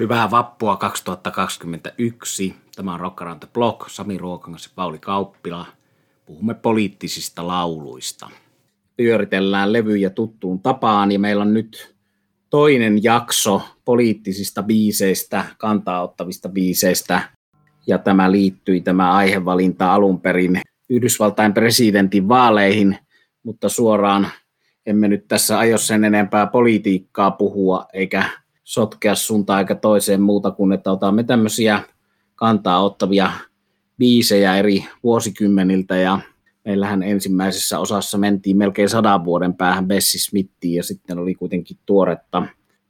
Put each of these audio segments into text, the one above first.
Hyvää vappua 2021. Tämä on Rock Around the Block, Sami Ruokangas ja Pauli Kauppila. Puhumme poliittisista lauluista. Pyöritellään levyjä tuttuun tapaan ja meillä on nyt toinen jakso poliittisista biiseistä, kantaa ottavista biiseistä. Ja tämä liittyi tämä aihevalinta alun perin Yhdysvaltain presidentin vaaleihin, mutta suoraan emme nyt tässä aio sen enempää politiikkaa puhua eikä sotkea suuntaan eikä toiseen muuta kuin, että otamme tämmöisiä kantaa ottavia biisejä eri vuosikymmeniltä ja meillähän ensimmäisessä osassa mentiin melkein sadan vuoden päähän Bessi Smithiin ja sitten oli kuitenkin tuoretta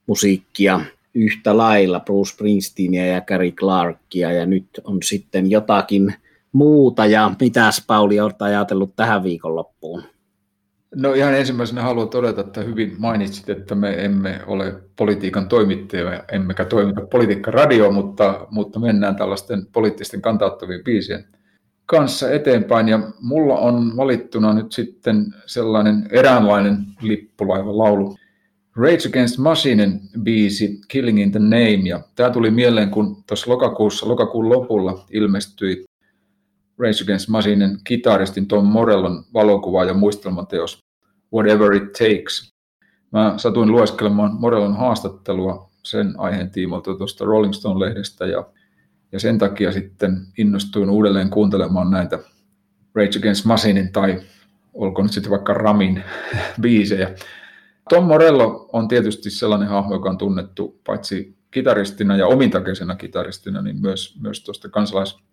musiikkia yhtä lailla Bruce Springsteenia ja Gary Clarkia ja nyt on sitten jotakin muuta ja mitäs Pauli olet ajatellut tähän viikonloppuun? No ihan ensimmäisenä haluan todeta, että hyvin mainitsit, että me emme ole politiikan toimittajia, emmekä toimita politiikkaradio, mutta, mutta mennään tällaisten poliittisten kantauttavien biisien kanssa eteenpäin. Ja mulla on valittuna nyt sitten sellainen eräänlainen lippulaiva laulu. Rage Against Machinen biisi Killing in the Name. Ja tämä tuli mieleen, kun tuossa lokakuussa, lokakuun lopulla ilmestyi Rage Against Machinen kitaristin Tom Morellon valokuva ja muistelmateos Whatever It Takes. Mä satuin lueskelemaan Morellon haastattelua sen aiheen tiimoilta tuosta Rolling Stone-lehdestä ja, ja sen takia sitten innostuin uudelleen kuuntelemaan näitä Rage Against Machinin tai olkoon nyt sitten vaikka Ramin biisejä. Tom Morello on tietysti sellainen hahmo, joka on tunnettu paitsi kitaristina ja omintakeisena kitaristina, niin myös, myös tuosta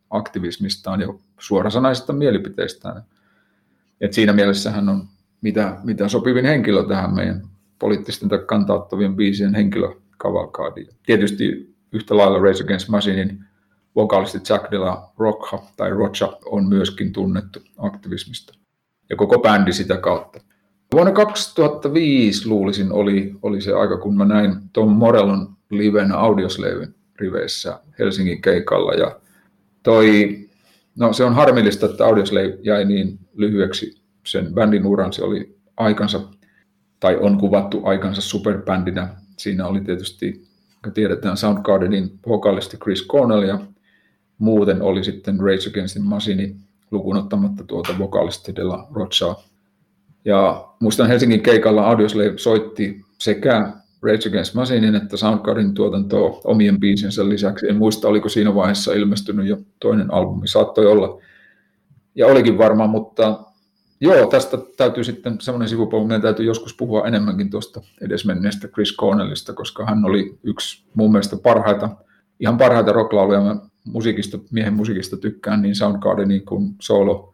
kansalaisaktivismistaan ja suorasanaisista mielipiteistään. Et siinä mielessä hän on mitä, mitä sopivin henkilö tähän meidän poliittisten tai kantauttavien biisien henkilökavalkaadiin. Tietysti yhtä lailla Race Against Machinein vokalisti Jack de la Rocca tai Rocha on myöskin tunnettu aktivismista ja koko bändi sitä kautta. Vuonna 2005 luulisin oli, oli se aika, kun mä näin Tom Morellon livenä Audioslevyn riveissä Helsingin keikalla ja toi, no se on harmillista, että Audioslave jäi niin lyhyeksi sen bändin uran, se oli aikansa, tai on kuvattu aikansa superbändinä. Siinä oli tietysti, kun tiedetään, Soundgardenin vokalisti Chris Cornell ja muuten oli sitten Rage Against the Machine lukuun ottamatta tuota vokalisti De La Rochaa. Ja muistan Helsingin keikalla Audioslave soitti sekä Rage Against Machinein että Soundgardenin tuotantoa omien biisinsä lisäksi. En muista, oliko siinä vaiheessa ilmestynyt jo toinen albumi, saattoi olla. Ja olikin varmaan, mutta Joo, tästä täytyy sitten semmoinen sivupolku, meidän täytyy joskus puhua enemmänkin tuosta edesmenneestä Chris Cornellista, koska hän oli yksi mun mielestä parhaita, ihan parhaita rocklauluja. Mä musiikista, miehen musiikista tykkään niin Soundgardenin kuin solo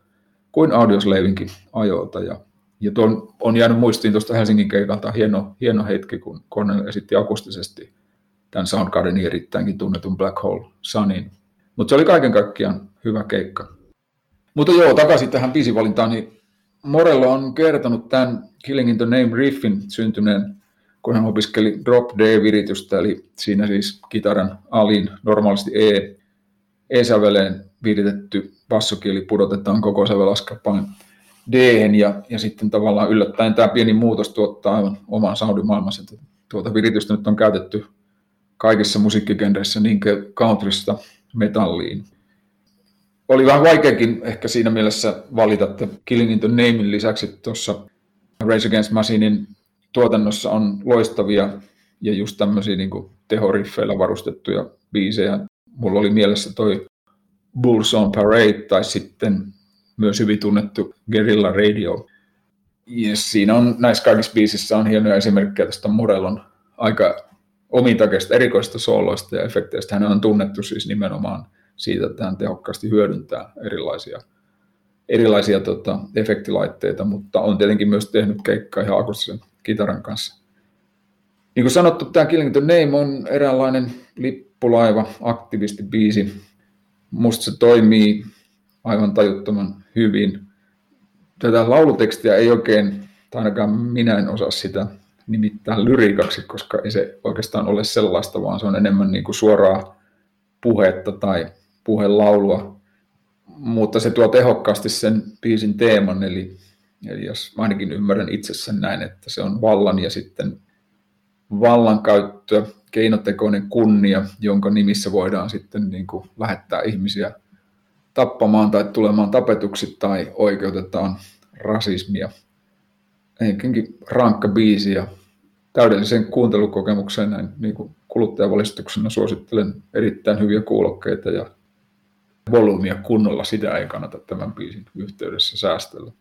kuin Audioslavinkin ajoilta. Ja, ja tuon on jäänyt muistiin tuosta Helsingin keikalta hieno, hieno hetki, kun Cornell esitti akustisesti tämän Soundgardenin erittäinkin tunnetun Black Hole Sunin. Mutta se oli kaiken kaikkiaan hyvä keikka. Mutta joo, takaisin tähän biisivalintaan, niin Morello on kertonut tämän Killing in the Name riffin syntyneen, kun hän opiskeli drop D-viritystä, eli siinä siis kitaran alin normaalisti E, E-säveleen viritetty bassokieli pudotetaan koko sävelaskapaan d ja, ja sitten tavallaan yllättäen tämä pieni muutos tuottaa aivan oman soundimaailmansa. Tuota viritystä nyt on käytetty kaikissa musiikkigenreissä, niin countrysta metalliin oli vähän vaikeakin ehkä siinä mielessä valita, että Killing in the Namein lisäksi tuossa Race Against Machinein tuotannossa on loistavia ja just tämmöisiä niin tehoriffeillä varustettuja biisejä. Mulla oli mielessä toi Bulls on Parade tai sitten myös hyvin tunnettu Guerrilla Radio. Ja siinä on näissä kaikissa biisissä on hienoja esimerkkejä tästä Morellon aika omintakeista erikoista sooloista ja efekteistä. Hän on tunnettu siis nimenomaan siitä, että hän tehokkaasti hyödyntää erilaisia, erilaisia tota, efektilaitteita, mutta on tietenkin myös tehnyt keikkaa ihan akustisen kitaran kanssa. Niin kuin sanottu, tämä Killing the Name on eräänlainen lippulaiva, aktivistibiisi. Musta se toimii aivan tajuttoman hyvin. Tätä laulutekstiä ei oikein, tai ainakaan minä en osaa sitä nimittää lyriikaksi, koska ei se oikeastaan ole sellaista, vaan se on enemmän niin kuin suoraa puhetta tai puhelaulua, mutta se tuo tehokkaasti sen biisin teeman, eli, eli jos ainakin ymmärrän itse näin, että se on vallan ja sitten vallankäyttö, keinotekoinen kunnia, jonka nimissä voidaan sitten niin kuin lähettää ihmisiä tappamaan tai tulemaan tapetuksi tai oikeutetaan rasismia. Eikinkin rankka biisi ja täydellisen kuuntelukokemukseen näin niin kuin kuluttajavalistuksena suosittelen erittäin hyviä kuulokkeita ja volyymia kunnolla, sitä ei kannata tämän biisin yhteydessä säästellä.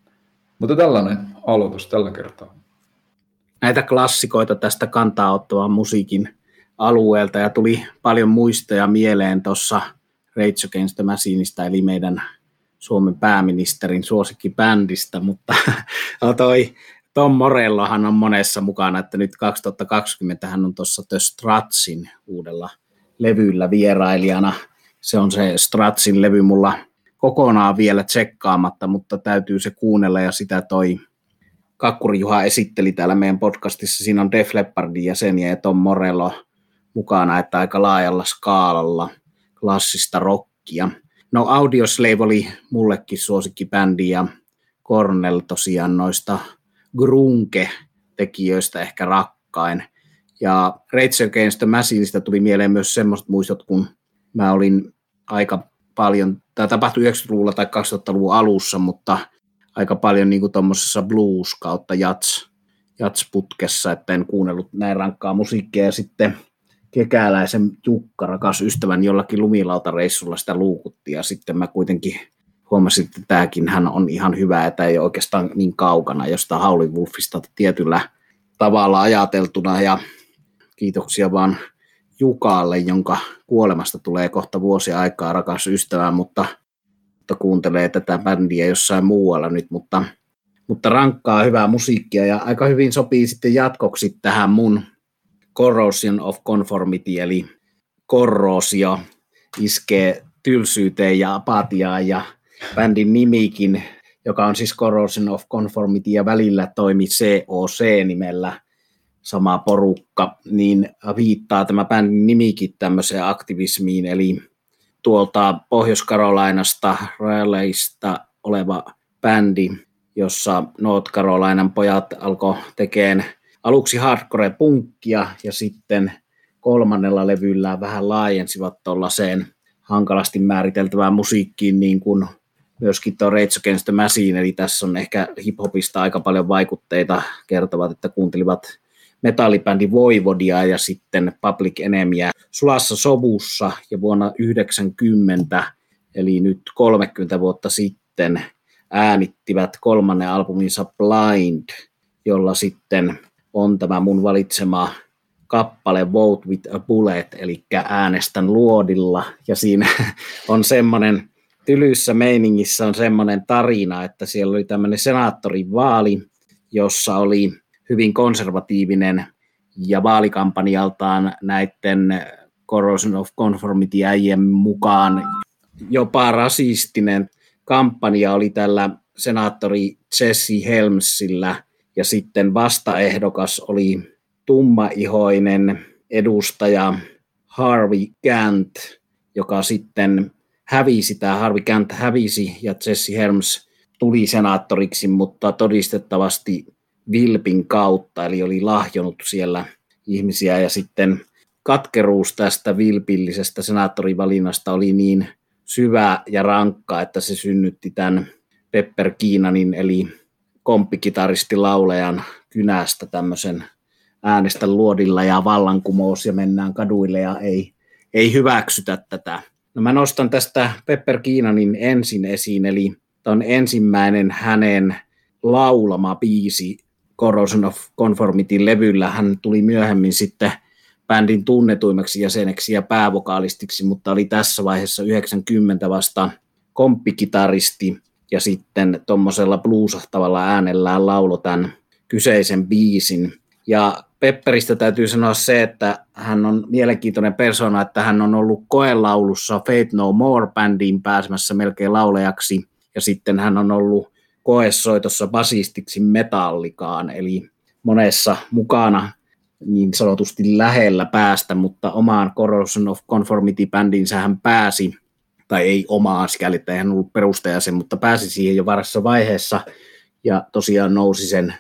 Mutta tällainen aloitus tällä kertaa. Näitä klassikoita tästä kantaa ottavan musiikin alueelta ja tuli paljon muistoja mieleen tuossa Rage Against the Machineista, eli meidän Suomen pääministerin suosikkibändistä, mutta toi Tom Morellohan on monessa mukana, että nyt 2020 hän on tuossa The Stratsin uudella levyllä vierailijana. Se on se Stratsin levy mulla kokonaan vielä tsekkaamatta, mutta täytyy se kuunnella ja sitä toi Kakkuri Juha esitteli täällä meidän podcastissa. Siinä on Def Leppardin jäseniä ja Tom Morello mukana, että aika laajalla skaalalla klassista rockia. No Audioslave oli mullekin suosikkibändi ja Cornell tosiaan noista grunke-tekijöistä ehkä rakkain. Ja Rage Against the Machineista tuli mieleen myös semmoiset muistot, kun mä olin aika paljon, tämä tapahtui 90-luvulla tai 2000-luvun alussa, mutta aika paljon niin tuommoisessa blues kautta jats, jats-putkessa, että en kuunnellut näin rankkaa musiikkia. Ja sitten kekäläisen Jukka, rakas ystävän, jollakin lumilautareissulla sitä luukutti. Ja sitten mä kuitenkin huomasin, että tämäkin hän on ihan hyvä, että ei oikeastaan niin kaukana jostain Howlin Wolfista tietyllä tavalla ajateltuna. Ja kiitoksia vaan Jukalle, jonka kuolemasta tulee kohta vuosi aikaa, rakas ystävä, mutta, mutta kuuntelee tätä bändiä jossain muualla nyt, mutta, mutta rankkaa hyvää musiikkia ja aika hyvin sopii sitten jatkoksi tähän mun Corrosion of Conformity, eli korroosio iskee tylsyyteen ja apatiaan ja bändin nimikin, joka on siis Corrosion of Conformity ja välillä toimi COC-nimellä sama porukka, niin viittaa tämä bändin nimikin tämmöiseen aktivismiin, eli tuolta Pohjois-Karolainasta, Raleighista oleva bändi, jossa North Carolinan pojat alkoi tekemään aluksi hardcore-punkkia ja sitten kolmannella levyllä vähän laajensivat tuollaiseen hankalasti määriteltävään musiikkiin niin kuin myöskin tuo Rage Against the Machine, eli tässä on ehkä hiphopista aika paljon vaikutteita, kertovat, että kuuntelivat metallibändi Voivodia ja sitten Public Enemyä sulassa sovussa ja vuonna 90, eli nyt 30 vuotta sitten, äänittivät kolmannen albuminsa Blind, jolla sitten on tämä mun valitsema kappale Vote with a Bullet, eli äänestän luodilla, ja siinä on semmoinen tylyssä meiningissä on semmoinen tarina, että siellä oli tämmöinen senaattorin vaali, jossa oli hyvin konservatiivinen ja vaalikampanjaltaan näiden Corrosion of Conformity äijien mukaan jopa rasistinen kampanja oli tällä senaattori Jesse Helmsillä ja sitten vastaehdokas oli tummaihoinen edustaja Harvey Gant, joka sitten hävisi, tämä Harvey Gant hävisi ja Jesse Helms tuli senaattoriksi, mutta todistettavasti Vilpin kautta, eli oli lahjonut siellä ihmisiä. Ja sitten katkeruus tästä vilpillisestä senaattorivalinnasta oli niin syvä ja rankka, että se synnytti tämän Pepper Kiinanin eli komppikitaristi laulejan kynästä tämmöisen äänestä luodilla ja vallankumous ja mennään kaduille ja ei, ei hyväksytä tätä. No mä nostan tästä Pepper Kiinanin ensin esiin, eli tämä on ensimmäinen hänen laulama biisi Corrosion of Conformity levyllä. Hän tuli myöhemmin sitten bändin tunnetuimmaksi jäseneksi ja päävokaalistiksi, mutta oli tässä vaiheessa 90 vasta komppikitaristi ja sitten tuommoisella bluesahtavalla äänellään laulo tämän kyseisen biisin. Ja Pepperistä täytyy sanoa se, että hän on mielenkiintoinen persona, että hän on ollut koelaulussa Fate No More-bändiin pääsemässä melkein laulejaksi, ja sitten hän on ollut koessoitossa basistiksi metallikaan, eli monessa mukana niin sanotusti lähellä päästä, mutta omaan Corrosion of Conformity-bändinsä hän pääsi, tai ei omaan sikäli, että hän ollut perustajasen, mutta pääsi siihen jo varassa vaiheessa, ja tosiaan nousi sen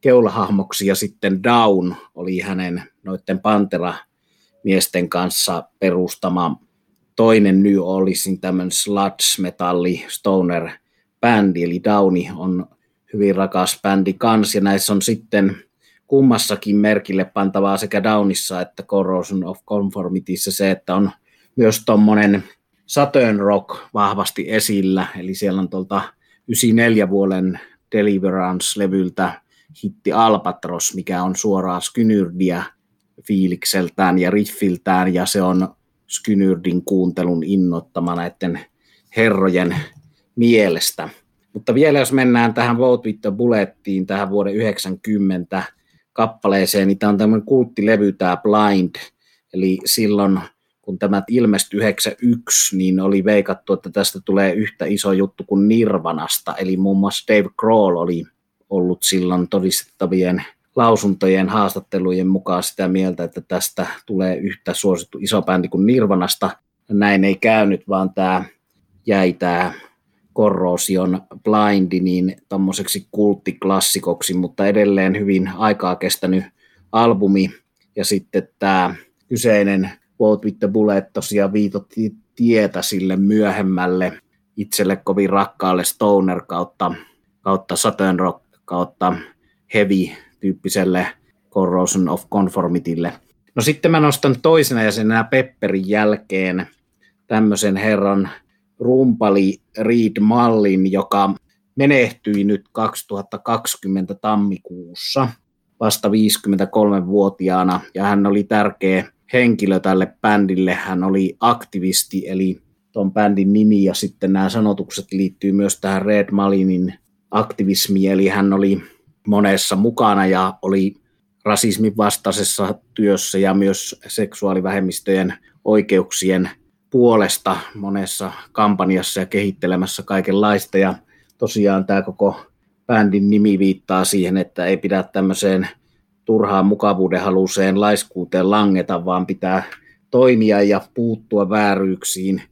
keulahahmoksi, ja sitten Down oli hänen noiden Pantera miesten kanssa perustama. Toinen New Orleansin tämmöinen sludge metalli stoner bändi, eli Downi on hyvin rakas bändi kans, ja näissä on sitten kummassakin merkille pantavaa sekä Downissa että Corrosion of Conformityssä se, että on myös tuommoinen Saturn Rock vahvasti esillä, eli siellä on tuolta 94 vuoden Deliverance-levyltä hitti Albatros, mikä on suoraan Skynyrdia fiilikseltään ja riffiltään, ja se on Skynyrdin kuuntelun innoittama näiden herrojen mielestä. Mutta vielä jos mennään tähän Vote with the Bullettiin, tähän vuoden 90 kappaleeseen, niin tämä on tämmöinen kulttilevy, tämä Blind, eli silloin kun tämä ilmestyi 91, niin oli veikattu, että tästä tulee yhtä iso juttu kuin Nirvanasta, eli muun muassa Dave Grohl oli ollut silloin todistettavien lausuntojen haastattelujen mukaan sitä mieltä, että tästä tulee yhtä suosittu iso bändi kuin Nirvanasta. Näin ei käynyt, vaan tämä jäi tämä Corrosion Blindi niin tommoseksi kulttiklassikoksi, mutta edelleen hyvin aikaa kestänyt albumi. Ja sitten tämä kyseinen Quote with the Bullet tosiaan viitotti tietä sille myöhemmälle itselle kovin rakkaalle Stoner kautta, kautta Saturn Rock kautta Heavy-tyyppiselle Corrosion of Conformitylle. No sitten mä nostan toisena jäsenenä Pepperin jälkeen tämmöisen herran rumpali Reed Mallin, joka menehtyi nyt 2020 tammikuussa vasta 53-vuotiaana ja hän oli tärkeä henkilö tälle bändille. Hän oli aktivisti, eli tuon bändin nimi ja sitten nämä sanotukset liittyy myös tähän Red Malinin aktivismiin, eli hän oli monessa mukana ja oli rasismin vastaisessa työssä ja myös seksuaalivähemmistöjen oikeuksien puolesta monessa kampanjassa ja kehittelemässä kaikenlaista. Ja tosiaan tämä koko bändin nimi viittaa siihen, että ei pidä tämmöiseen turhaan mukavuudenhaluiseen laiskuuteen langeta, vaan pitää toimia ja puuttua vääryyksiin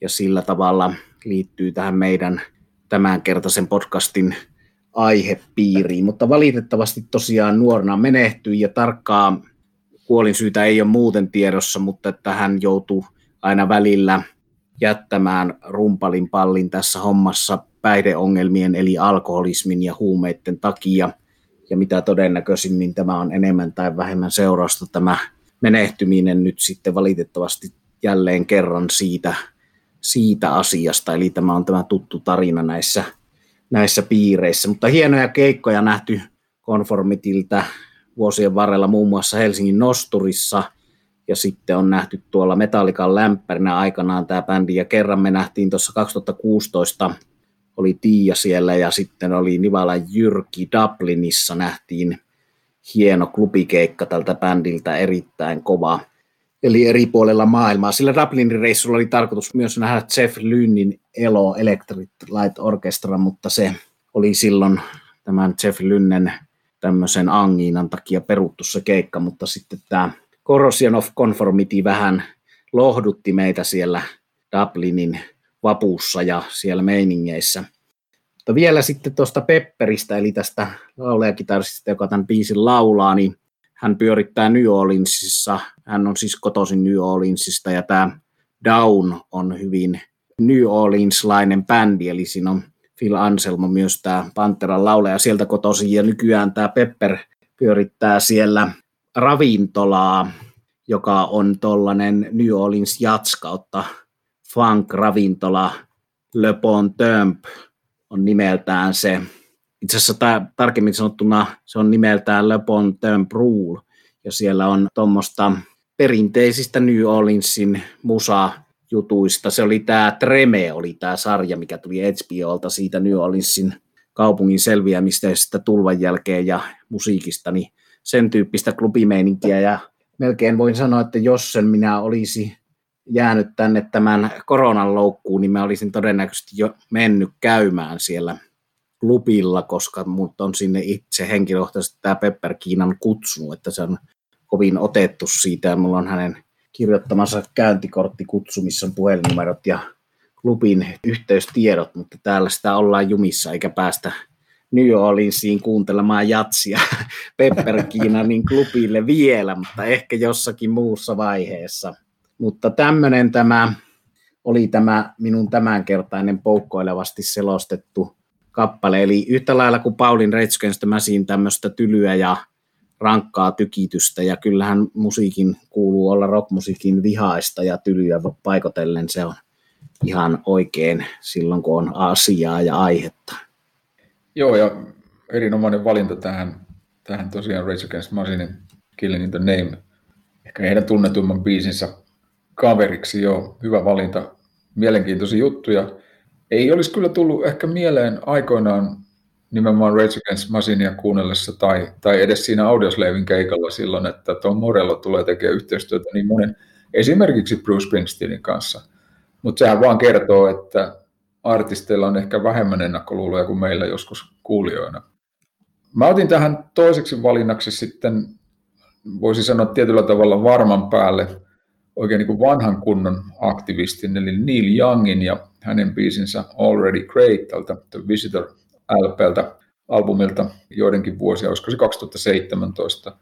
ja sillä tavalla liittyy tähän meidän tämänkertaisen podcastin aihepiiriin. Mutta valitettavasti tosiaan nuorena menehtyi ja tarkkaa kuolinsyytä ei ole muuten tiedossa, mutta että hän joutuu aina välillä jättämään rumpalin pallin tässä hommassa päihdeongelmien eli alkoholismin ja huumeiden takia. Ja mitä todennäköisimmin tämä on enemmän tai vähemmän seurausta tämä menehtyminen nyt sitten valitettavasti jälleen kerran siitä, siitä asiasta. Eli tämä on tämä tuttu tarina näissä, näissä piireissä. Mutta hienoja keikkoja nähty konformitiltä vuosien varrella muun muassa Helsingin Nosturissa – ja sitten on nähty tuolla Metallikan lämpärinä aikanaan tämä bändi, ja kerran me nähtiin tuossa 2016, oli Tiia siellä, ja sitten oli Nivala Jyrki Dublinissa, nähtiin hieno klubikeikka tältä bändiltä, erittäin kova. Eli eri puolella maailmaa. Sillä Dublinin reissulla oli tarkoitus myös nähdä Jeff Lynnin Elo Electric Light Orchestra, mutta se oli silloin tämän Jeff Lynnen tämmöisen angiinan takia peruttu se keikka, mutta sitten tämä Corrosion of Conformity vähän lohdutti meitä siellä Dublinin vapussa ja siellä meiningeissä. Mutta vielä sitten tuosta Pepperistä, eli tästä laulajakitarsista, joka tämän biisin laulaa, niin hän pyörittää New Orleansissa. Hän on siis kotoisin New Orleansista ja tämä Down on hyvin New Orleanslainen bändi, eli siinä on Phil Anselmo myös tämä Panteran laulaja sieltä kotoisin ja nykyään tämä Pepper pyörittää siellä ravintolaa, joka on tuollainen New Orleans Jats kautta funk-ravintola Le Bon Temp on nimeltään se. Itse asiassa tämä, tarkemmin sanottuna se on nimeltään Le Bon Temp Rule, ja siellä on tuommoista perinteisistä New Orleansin musa jutuista. Se oli tämä Treme, oli tämä sarja, mikä tuli HBOlta siitä New Orleansin kaupungin selviämisestä tulvan jälkeen ja musiikista, niin sen tyyppistä klubimeininkiä ja melkein voin sanoa, että jos sen minä olisi jäänyt tänne tämän koronan loukkuun, niin mä olisin todennäköisesti jo mennyt käymään siellä klubilla, koska mut on sinne itse henkilökohtaisesti tämä Pepper Kiinan kutsunut, että se on kovin otettu siitä ja mulla on hänen kirjoittamansa käyntikorttikutsu, missä on puhelinnumerot ja klubin yhteystiedot, mutta täällä sitä ollaan jumissa eikä päästä New Orleansiin kuuntelemaan jatsia Pepper Kiinanin klubille vielä, mutta ehkä jossakin muussa vaiheessa. Mutta tämmöinen tämä oli tämä minun tämänkertainen poukkoilevasti selostettu kappale. Eli yhtä lailla kuin Paulin Rage Mäsiin tämmöistä tylyä ja rankkaa tykitystä, ja kyllähän musiikin kuuluu olla rockmusiikin vihaista ja tylyä paikotellen se on ihan oikein silloin, kun on asiaa ja aihetta. Joo, ja erinomainen valinta tähän, tähän tosiaan Rage Against Machinein Killing in the Name, ehkä heidän tunnetumman biisinsä kaveriksi, joo, hyvä valinta, mielenkiintoisia juttuja. Ei olisi kyllä tullut ehkä mieleen aikoinaan nimenomaan Rage Against Machinea kuunnellessa tai, tai edes siinä Audioslavin keikalla silloin, että tuo Morello tulee tekemään yhteistyötä niin monen, esimerkiksi Bruce Springsteenin kanssa. Mutta sehän vaan kertoo, että artisteilla on ehkä vähemmän ennakkoluuloja kuin meillä joskus kuulijoina. Mä otin tähän toiseksi valinnaksi sitten, voisi sanoa tietyllä tavalla varman päälle, oikein niin vanhan kunnon aktivistin, eli Neil Youngin ja hänen biisinsä Already Great tältä The Visitor LPltä, albumilta joidenkin vuosia, olisiko se 2017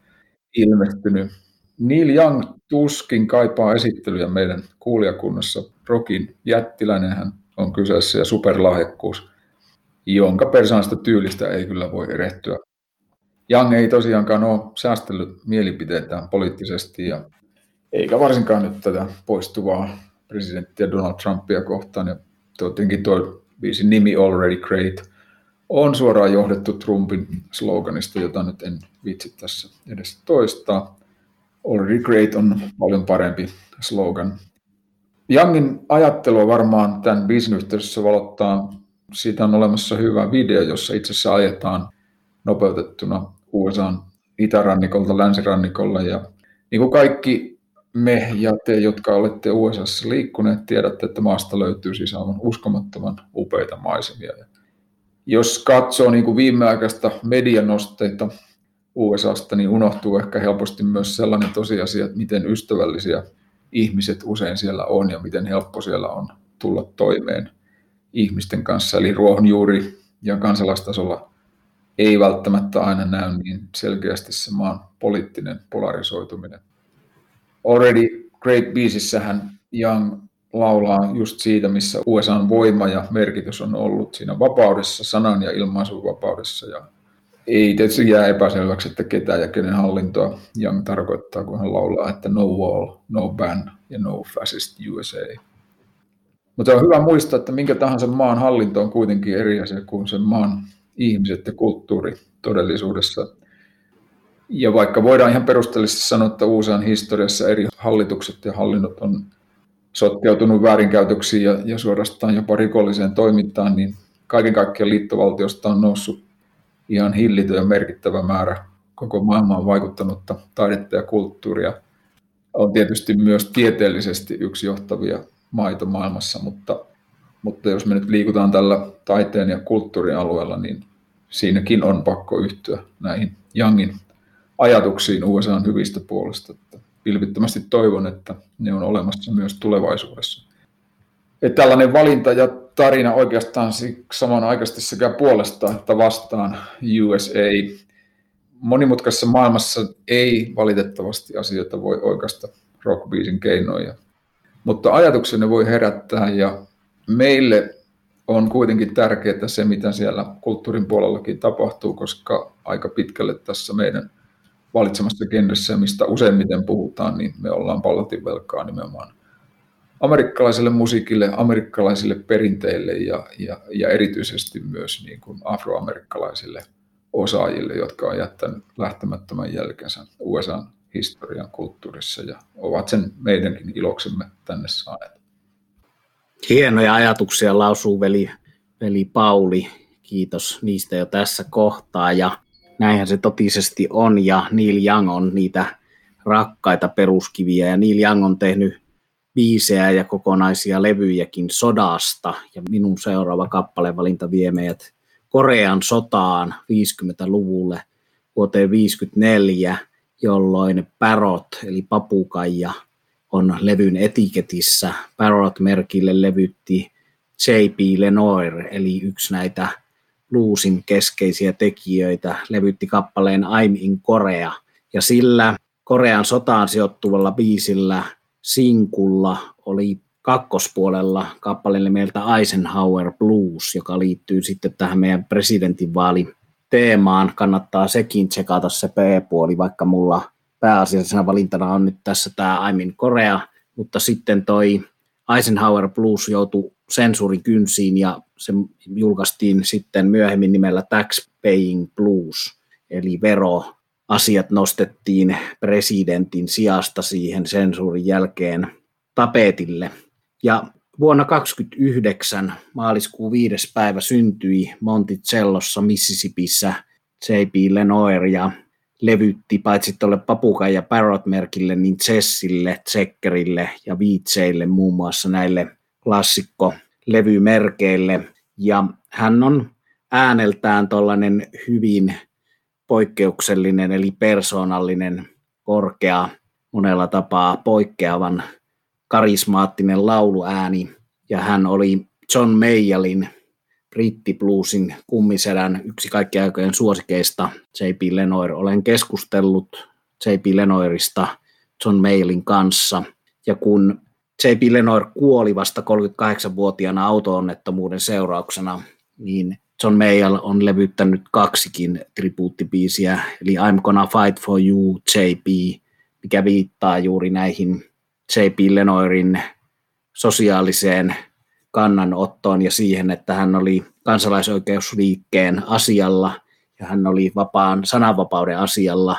ilmestynyt. Neil Young tuskin kaipaa esittelyjä meidän kuulijakunnassa. Rockin jättiläinen hän on kyseessä ja superlahjakkuus, jonka persoonasta tyylistä ei kyllä voi erehtyä. Young ei tosiaankaan ole säästellyt mielipiteitään poliittisesti ja eikä varsinkaan nyt tätä poistuvaa presidenttiä Donald Trumpia kohtaan. Ja tietenkin tuo biisin nimi Already Great on suoraan johdettu Trumpin sloganista, jota nyt en vitsi tässä edes toistaa. Already Great on paljon parempi slogan. Youngin ajattelua varmaan tämän biisin yhteydessä valottaa. Siitä on olemassa hyvä video, jossa itse asiassa ajetaan nopeutettuna USAn itärannikolta länsirannikolle. Ja niin kuin kaikki me ja te, jotka olette USAssa liikkuneet, tiedätte, että maasta löytyy siis aivan uskomattoman upeita maisemia. Jos katsoo niin kuin viimeaikaista medianosteita USAsta, niin unohtuu ehkä helposti myös sellainen tosiasia, että miten ystävällisiä ihmiset usein siellä on ja miten helppo siellä on tulla toimeen ihmisten kanssa. Eli ruohonjuuri ja kansalaistasolla ei välttämättä aina näy niin selkeästi se maan poliittinen polarisoituminen. Already Great Beasissähän Young laulaa just siitä, missä USAn voima ja merkitys on ollut siinä vapaudessa, sanan ja ilmaisun vapaudessa. Ja ei tietysti jää epäselväksi, että ketä ja kenen hallintoa Young tarkoittaa, kun hän laulaa, että no wall, no ban ja no fascist USA. Mutta on hyvä muistaa, että minkä tahansa maan hallinto on kuitenkin eri asia kuin sen maan ihmiset ja kulttuuri todellisuudessa. Ja vaikka voidaan ihan perusteellisesti sanoa, että USAn historiassa eri hallitukset ja hallinnot on sotkeutunut väärinkäytöksiin ja, ja suorastaan jopa rikolliseen toimintaan, niin kaiken kaikkiaan liittovaltiosta on noussut ihan hillitön ja merkittävä määrä koko maailmaan vaikuttanutta taidetta ja kulttuuria. On tietysti myös tieteellisesti yksi johtavia maita maailmassa, mutta, mutta jos me nyt liikutaan tällä taiteen ja kulttuurin alueella, niin siinäkin on pakko yhtyä näihin Youngin ajatuksiin USAn hyvistä puolesta. Että vilpittömästi toivon, että ne on olemassa myös tulevaisuudessa. Että tällainen valinta ja tarina oikeastaan samanaikaisesti sekä puolesta että vastaan USA. Monimutkaisessa maailmassa ei valitettavasti asioita voi oikeasta rockbiisin keinoja, mutta ajatuksenne voi herättää ja meille on kuitenkin tärkeää se, mitä siellä kulttuurin puolellakin tapahtuu, koska aika pitkälle tässä meidän valitsemassa genressä, mistä useimmiten puhutaan, niin me ollaan pallatin velkaa nimenomaan amerikkalaiselle musiikille, amerikkalaisille perinteille ja, ja, ja erityisesti myös niin kuin afroamerikkalaisille osaajille, jotka on jättänyt lähtemättömän jälkensä USA historian kulttuurissa ja ovat sen meidänkin iloksemme tänne saaneet. Hienoja ajatuksia lausuu veli, veli Pauli. Kiitos niistä jo tässä kohtaa. Ja näinhän se totisesti on ja Neil Young on niitä rakkaita peruskiviä ja Neil Young on tehnyt biisejä ja kokonaisia levyjäkin sodasta ja minun seuraava kappalevalinta vie meidät Korean sotaan 50-luvulle vuoteen 54, jolloin Parrot eli papukaija on levyn etiketissä. Parrot-merkille levytti J.P. Lenoir, eli yksi näitä bluesin keskeisiä tekijöitä, levytti kappaleen I'm in Korea. Ja sillä Korean sotaan sijoittuvalla biisillä Sinkulla oli kakkospuolella kappale nimeltä Eisenhower Blues, joka liittyy sitten tähän meidän presidentinvaali teemaan. Kannattaa sekin tsekata se B-puoli, vaikka mulla pääasiallisena valintana on nyt tässä tämä I'm in Korea, mutta sitten toi Eisenhower Blues joutui sensuurin kynsiin ja se julkaistiin sitten myöhemmin nimellä Tax Paying Blues, eli vero asiat nostettiin presidentin sijasta siihen sensuurin jälkeen tapetille. Ja vuonna 1929 maaliskuun viides päivä syntyi Monticellossa Mississippissä J.P. Lenoir ja levytti paitsi tuolle Papukai ja Parrot-merkille, niin Chessille, Checkerille ja Viitseille muun muassa näille klassikko-levymerkeille. Ja hän on ääneltään tuollainen hyvin poikkeuksellinen eli persoonallinen, korkea, monella tapaa poikkeavan karismaattinen lauluääni. Ja hän oli John Mayallin brittibluesin kummisedän yksi kaikkien aikojen suosikeista, J.P. Lenoir. Olen keskustellut J.P. Lenoirista John Mayallin kanssa. Ja kun J.P. Lenoir kuoli vasta 38-vuotiaana auto-onnettomuuden seurauksena, niin John Mayall on levyttänyt kaksikin tribuuttibiisiä, eli I'm Gonna Fight For You, JP, mikä viittaa juuri näihin JP Lenoirin sosiaaliseen kannanottoon ja siihen, että hän oli kansalaisoikeusliikkeen asialla ja hän oli vapaan sananvapauden asialla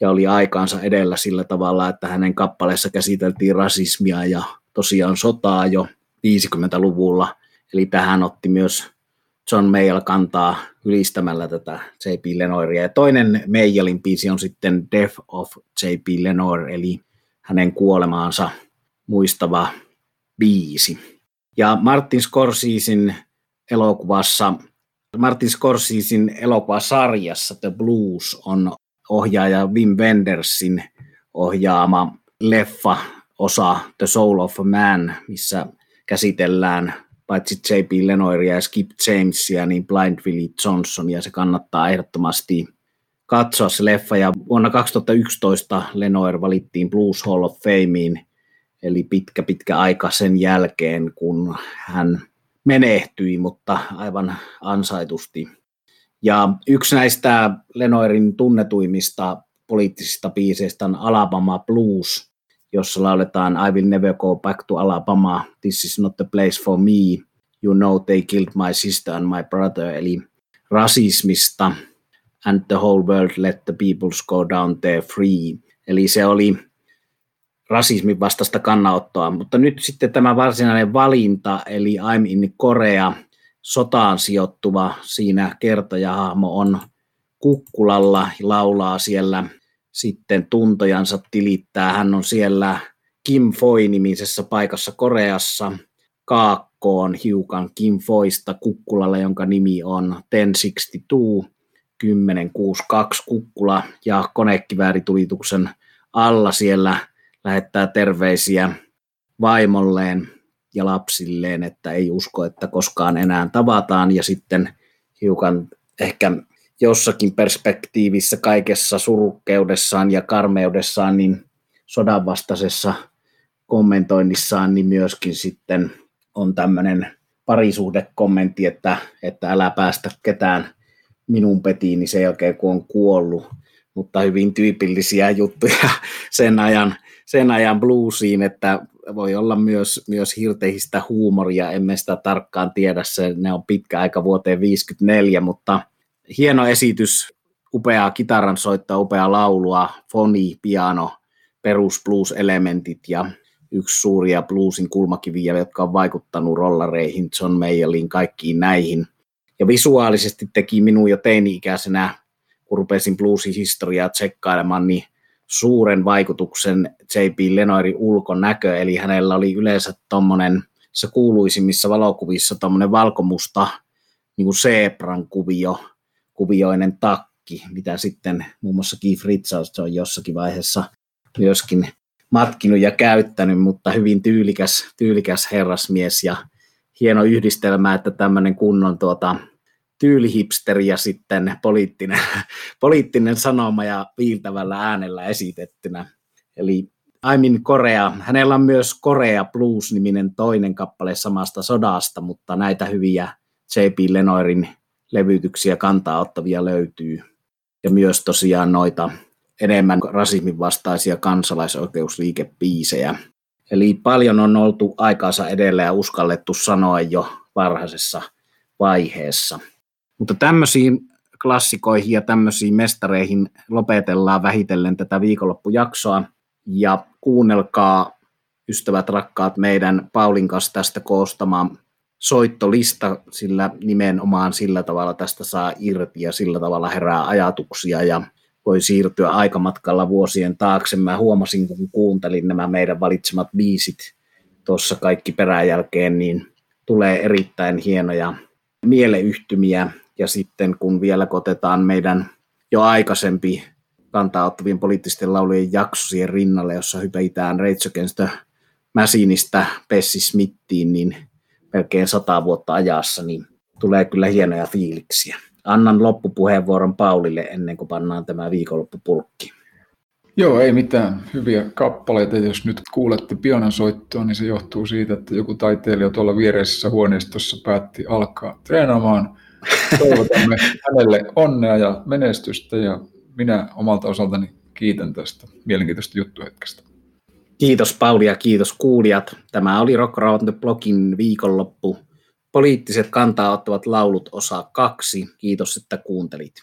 ja oli aikaansa edellä sillä tavalla, että hänen kappaleessa käsiteltiin rasismia ja tosiaan sotaa jo 50-luvulla. Eli tähän otti myös John Mayall kantaa ylistämällä tätä J.P. Lenoiria. Ja toinen Mayallin biisi on sitten Death of J.P. Lenoir, eli hänen kuolemaansa muistava biisi. Ja Martin Scorsesin elokuvassa, Martin Scorsesin elokuvasarjassa The Blues on ohjaaja Wim Wendersin ohjaama leffa osa The Soul of a Man, missä käsitellään paitsi J.P. Lenoiria ja Skip Jamesia, niin Blind Willie Johnsonia. Se kannattaa ehdottomasti katsoa se leffa. Ja vuonna 2011 Lenoir valittiin Blues Hall of Fameen, eli pitkä pitkä aika sen jälkeen, kun hän menehtyi, mutta aivan ansaitusti. Ja yksi näistä Lenoirin tunnetuimmista poliittisista biiseistä on Alabama Blues – jossa lauletaan I will never go back to Alabama, this is not the place for me, you know they killed my sister and my brother, eli rasismista, and the whole world let the peoples go down there free. Eli se oli rasismin vastaista kannanottoa, mutta nyt sitten tämä varsinainen valinta, eli I'm in Korea, sotaan sijoittuva siinä kertojahahmo on kukkulalla, laulaa siellä sitten tuntojansa tilittää. Hän on siellä Kim Foy-nimisessä paikassa Koreassa. Kaakkoon hiukan Kim Foista Kukkulalle, jonka nimi on 1062, 1062 Kukkula. Ja konekivääritulituksen alla siellä lähettää terveisiä vaimolleen ja lapsilleen, että ei usko, että koskaan enää tavataan. Ja sitten hiukan ehkä jossakin perspektiivissä kaikessa surukkeudessaan ja karmeudessaan, niin sodanvastaisessa kommentoinnissaan, niin myöskin sitten on tämmöinen parisuhdekommentti, että, että älä päästä ketään minun petiini sen jälkeen, kun on kuollut, mutta hyvin tyypillisiä juttuja sen ajan, sen ajan bluesiin, että voi olla myös, myös hirtehistä huumoria, emme sitä tarkkaan tiedä, se, ne on pitkä aika vuoteen 54, mutta hieno esitys, upeaa kitaran soittaa, upeaa laulua, foni, piano, perus blues-elementit ja yksi suuria bluesin kulmakiviä, jotka on vaikuttanut rollareihin, John Mayalliin, kaikkiin näihin. Ja visuaalisesti teki minun jo teini-ikäisenä, kun rupesin bluesin historiaa tsekkailemaan, niin suuren vaikutuksen J.P. Lenoirin ulkonäkö, eli hänellä oli yleensä tuommoinen, se kuuluisimmissa valokuvissa tuommoinen valkomusta niin kuin kuvio, kuvioinen takki, mitä sitten muun muassa Keith Richards on jossakin vaiheessa myöskin matkinut ja käyttänyt, mutta hyvin tyylikäs, tyylikäs herrasmies ja hieno yhdistelmä, että tämmöinen kunnon tuota, tyylihipsteri ja sitten poliittinen, poliittinen sanoma ja viiltävällä äänellä esitettynä. Eli Aimin Korea. Hänellä on myös Korea Blues-niminen toinen kappale samasta sodasta, mutta näitä hyviä J.P. Lenoirin levytyksiä kantaa ottavia löytyy. Ja myös tosiaan noita enemmän rasismin vastaisia kansalaisoikeusliikepiisejä. Eli paljon on oltu aikaansa edellä ja uskallettu sanoa jo varhaisessa vaiheessa. Mutta tämmöisiin klassikoihin ja tämmöisiin mestareihin lopetellaan vähitellen tätä viikonloppujaksoa. Ja kuunnelkaa, ystävät rakkaat, meidän Paulin kanssa tästä koostamaan soittolista, sillä nimenomaan sillä tavalla tästä saa irti ja sillä tavalla herää ajatuksia ja voi siirtyä aikamatkalla vuosien taakse. Mä huomasin, kun kuuntelin nämä meidän valitsemat biisit tuossa kaikki peräjälkeen, niin tulee erittäin hienoja mieleyhtymiä. Ja sitten kun vielä kotetaan meidän jo aikaisempi kantaa ottavien poliittisten laulujen jakso siihen rinnalle, jossa hypeitään Against Machineista Pessi Smithiin, niin melkein sata vuotta ajassa, niin tulee kyllä hienoja fiiliksiä. Annan loppupuheenvuoron Paulille ennen kuin pannaan tämä viikonloppupulkki. Joo, ei mitään hyviä kappaleita. Jos nyt kuulette pianan soittoa, niin se johtuu siitä, että joku taiteilija tuolla viereisessä huoneistossa päätti alkaa treenaamaan. Toivotamme hänelle onnea ja menestystä ja minä omalta osaltani kiitän tästä mielenkiintoista juttuhetkestä. Kiitos Pauli ja kiitos kuulijat. Tämä oli Rock Around the Blogin viikonloppu. Poliittiset kantaa ottavat laulut osa kaksi. Kiitos, että kuuntelit.